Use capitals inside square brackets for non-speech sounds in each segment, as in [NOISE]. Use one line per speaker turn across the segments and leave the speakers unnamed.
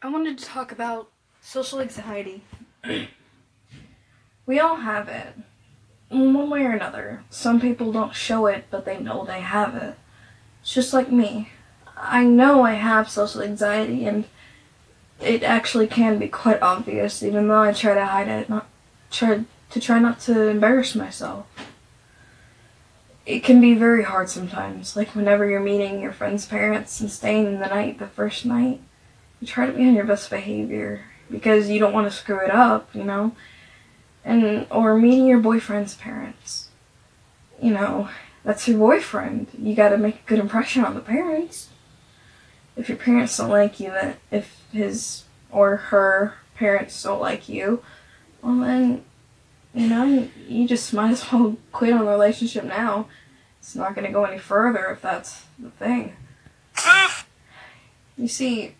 I wanted to talk about social anxiety. we all have it, one way or another. Some people don't show it, but they know they have it. It's just like me. I know I have social anxiety, and it actually can be quite obvious, even though I try to hide it, not try to try not to embarrass myself. It can be very hard sometimes, like whenever you're meeting your friend's parents and staying in the night the first night you try to be on your best behavior because you don't want to screw it up, you know? And or meeting your boyfriend's parents. You know, that's your boyfriend. You got to make a good impression on the parents. If your parents don't like you, that if his or her parents don't like you, well then, you know, you just might as well [LAUGHS] quit on the relationship now. It's not going to go any further if that's the thing. Ah! You see,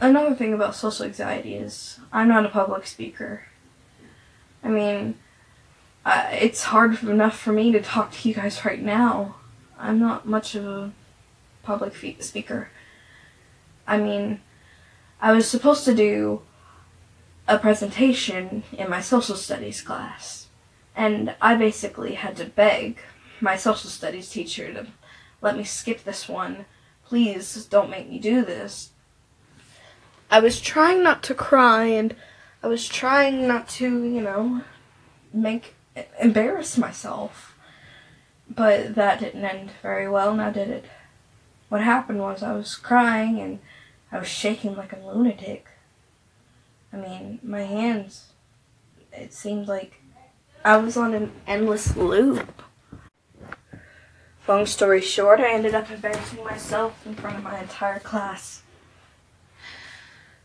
another thing about social anxiety is I'm not a public speaker. I mean, uh, it's hard enough for me to talk to you guys right now. I'm not much of a public speaker. I mean, I was supposed to do a presentation in my social studies class, and I basically had to beg my social studies teacher to let me skip this one. Please don't make me do this I was trying not to cry and I was trying not to, you know, make embarrass myself. But that didn't end very well, now did it? What happened was I was crying and I was shaking like a lunatic. I mean, my hands, it seemed like I was on an endless loop. Long story short, I ended up embarrassing myself in front of my entire class.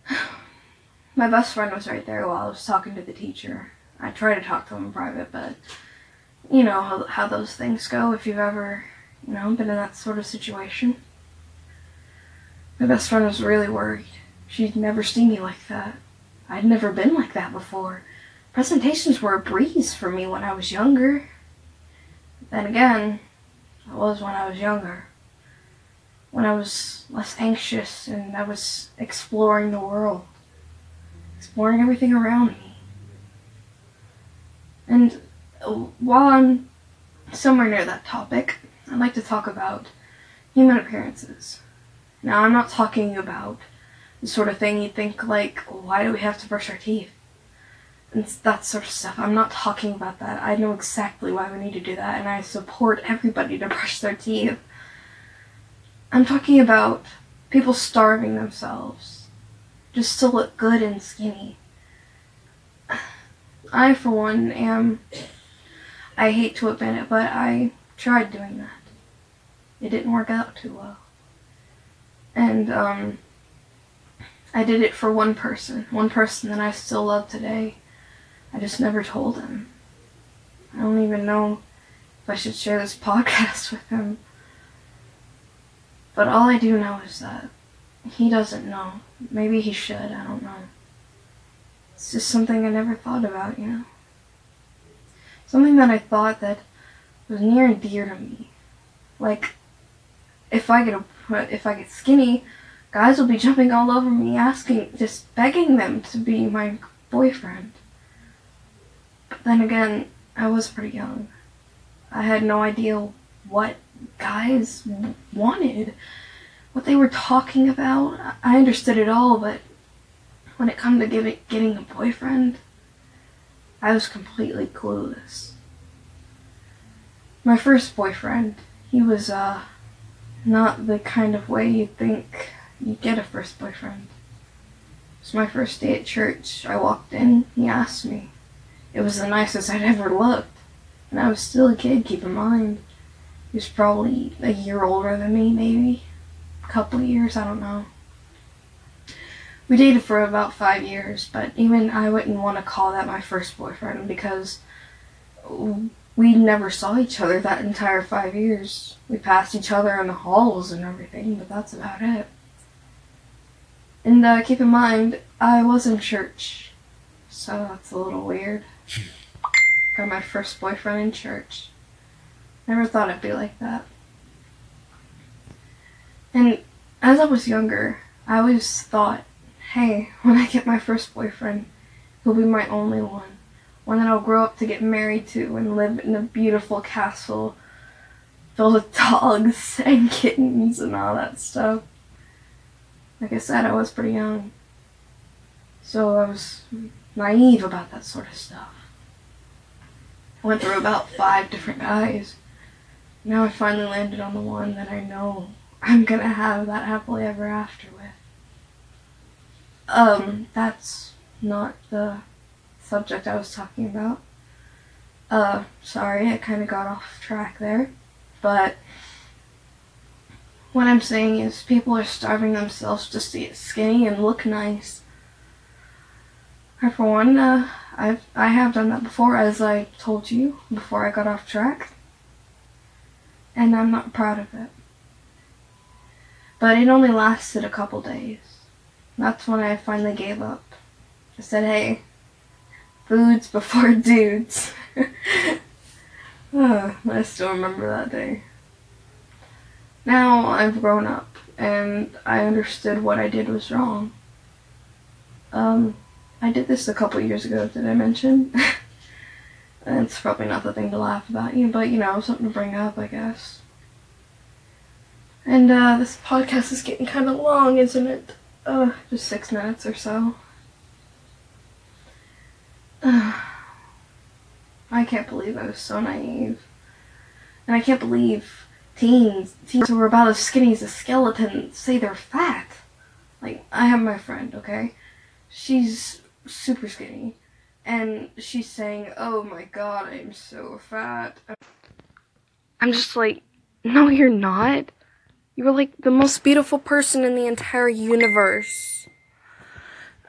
[SIGHS] My best friend was right there while I was talking to the teacher. I tried to talk to him in private, but you know how, how those things go if you've ever, you know, been in that sort of situation. My best friend was really worried. She'd never seen me like that. I'd never been like that before. Presentations were a breeze for me when I was younger. Then again, it was when I was younger. When I was less anxious and I was exploring the world exploring everything around me. And while I'm somewhere near that topic, I'd like to talk about human appearances. Now, I'm not talking about the sort of thing you think like, why do we have to brush our teeth? And that sort of stuff. I'm not talking about that. I know exactly why we need to do that, and I support everybody to brush their teeth. I'm talking about people starving themselves just to look good and skinny. I, for one, am. I hate to admit it, but I tried doing that. It didn't work out too well. And, um, I did it for one person. One person that I still love today. I just never told him. I don't even know if I should share this [LAUGHS] podcast with him. But all I do know is that he doesn't know. Maybe he should, I don't know. It's just something I never thought about, you know? Something that I thought that was near and dear to me. Like, if I get a, if I get skinny, guys will be jumping all over me, asking, just begging them to be my boyfriend. But then again, I was pretty young. I had no idea what guys wanted what they were talking about. I understood it all, but when it come to giving, getting a boyfriend, I was completely clueless. My first boyfriend, he was uh, not the kind of way you'd think you'd get a first boyfriend. It was my first day at church. I walked in, he asked me. It was the nicest I'd ever looked. And I was still a kid, keep in mind. Was probably a year older than me, maybe A couple years, I don't know. We dated for about five years, but even I wouldn't want to call that my first boyfriend because we never saw each other that entire five years. We passed each other in the halls and everything, but that's about it. And uh, keep in mind, I was in church, so that's a little weird. Got my first boyfriend in church. Never thought it'd be like that. And as I was younger, I always thought, hey, when I get my first boyfriend, he'll be my only one. One that I'll grow up to get married to and live in a beautiful castle filled with [LAUGHS] dogs and kittens and all that stuff. Like I said, I was pretty young. So I was naive about that sort of stuff. I went through about five different guys. Now I finally landed on the one that I know I'm gonna have that happily ever after with. Um, that's not the subject I was talking about. Uh, sorry, I kind of got off track there. But what I'm saying is people are starving themselves to get skinny and look nice. I, for one, uh, I've, I have done that before, as I told you before I got off track. And I'm not proud of it. But it only lasted a couple days. That's when I finally gave up. I said, hey, foods before [LAUGHS] dudes. [LAUGHS] I still remember that day. Now I've grown up and I understood what I did was wrong. Um, I did this a couple years ago, did I mention? [LAUGHS] it's probably not the thing to laugh about, you, but you know, something to bring up, I guess. And uh, this podcast is getting kind of long, isn't it? Uh, just six minutes or so. Uh, [SIGHS] I can't believe I was so naive. And I can't believe teens, teens who are about as skinny as a skeleton say they're fat. Like, I have my friend, okay? She's super skinny. And she's saying, oh my god, I'm so fat. I'm just like, no, you're not. You're like the most beautiful person in the entire universe.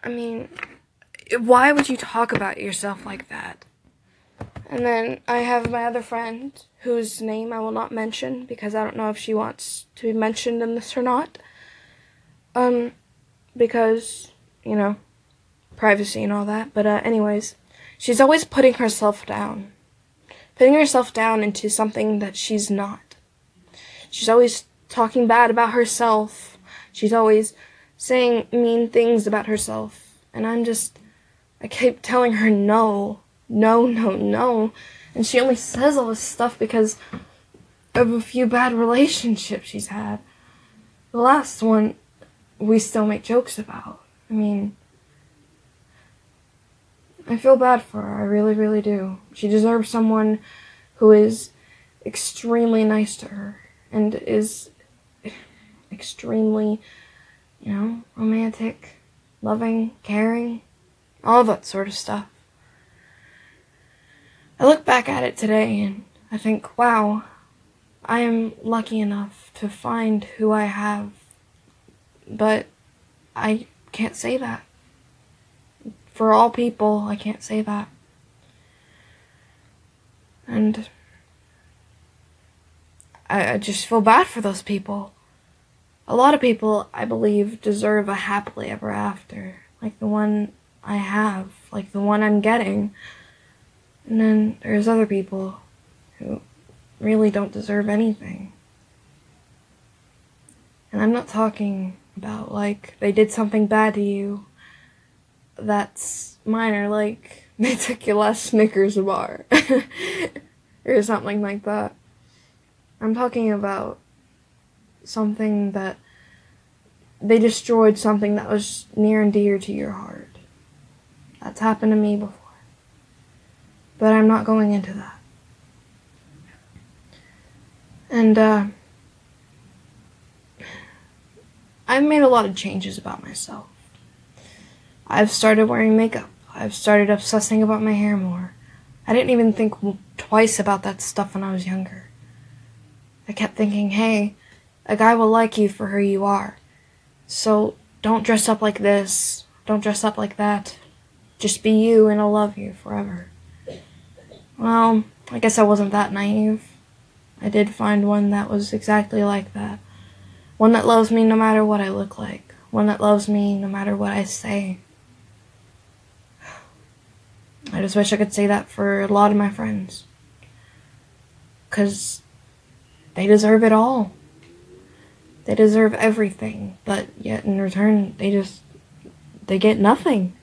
I mean, why would you talk about yourself like that? And then I have my other friend, whose name I will not mention because I don't know if she wants to be mentioned in this or not. Um, because, you know, privacy and all that. But, uh, anyways, she's always putting herself down. Putting herself down into something that she's not. She's always talking bad about herself. She's always saying mean things about herself. And I'm just, I keep telling her no, no, no, no. And she only says all this stuff because of a few bad relationships she's had. The last one, we still make jokes about. I mean, I feel bad for her. I really, really do. She deserves someone who is extremely nice to her and is extremely, you know, romantic, loving, caring, all that sort of stuff. I look back at it today and I think, wow, I am lucky enough to find who I have, but I can't say that. For all people, I can't say that. And I, I just feel bad for those people. A lot of people, I believe, deserve a happily ever after, like the one I have, like the one I'm getting. And then there's other people who really don't deserve anything. And I'm not talking about like they did something bad to you that's minor, like [LAUGHS] they took your last Snickers bar [LAUGHS] or something like that. I'm talking about something that they destroyed something that was near and dear to your heart. That's happened to me before. But I'm not going into that. And, uh, I've made a lot of changes about myself. I've started wearing makeup. I've started obsessing about my hair more. I didn't even think twice about that stuff when I was younger. I kept thinking, hey, a guy will like you for who you are. So don't dress up like this. Don't dress up like that. Just be you and I'll love you forever. Well, I guess I wasn't that naive. I did find one that was exactly like that. One that loves me no matter what I look like. One that loves me no matter what I say. I just wish I could say that for a lot of my friends. Because they deserve it all. They deserve everything, but yet in return, they just they get nothing.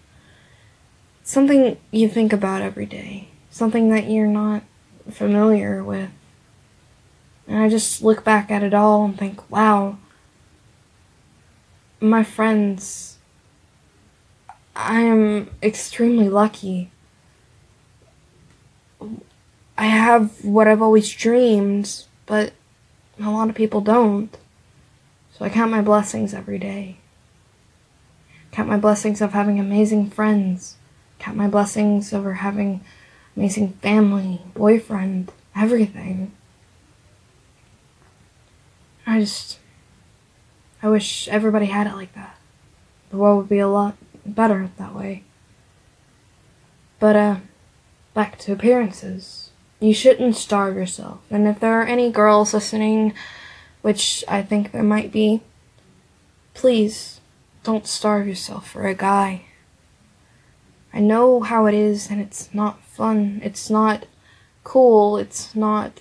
Something you think about every day. Something that you're not familiar with. And I just look back at it all and think, wow, my friends, I am extremely lucky. I have what I've always dreamed, but a lot of people don't. So I count my blessings every day. Count my blessings of having amazing friends. Count my blessings over having amazing family, boyfriend, everything. I just. I wish everybody had it like that. The world would be a lot better that way. But, uh, back to appearances. You shouldn't starve yourself. And if there are any girls listening, which I think there might be, please don't starve yourself for a guy. I know how it is, and it's not fun. It's not cool. It's not.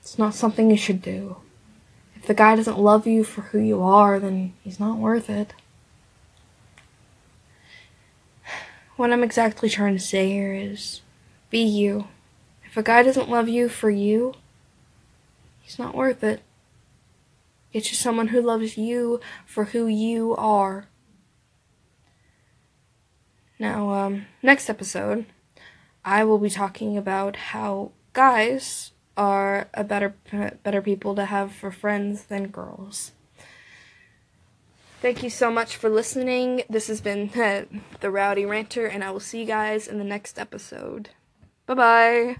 It's not something you should do. If the guy doesn't love you for who you are, then he's not worth it. What I'm exactly trying to say here is be you. If a guy doesn't love you for you, he's not worth it. Get you someone who loves you for who you are. Now, um, next episode, I will be talking about how guys are a better better people to have for friends than girls. Thank you so much for listening. This has been [LAUGHS] the Rowdy Ranter, and I will see you guys in the next episode. Bye bye.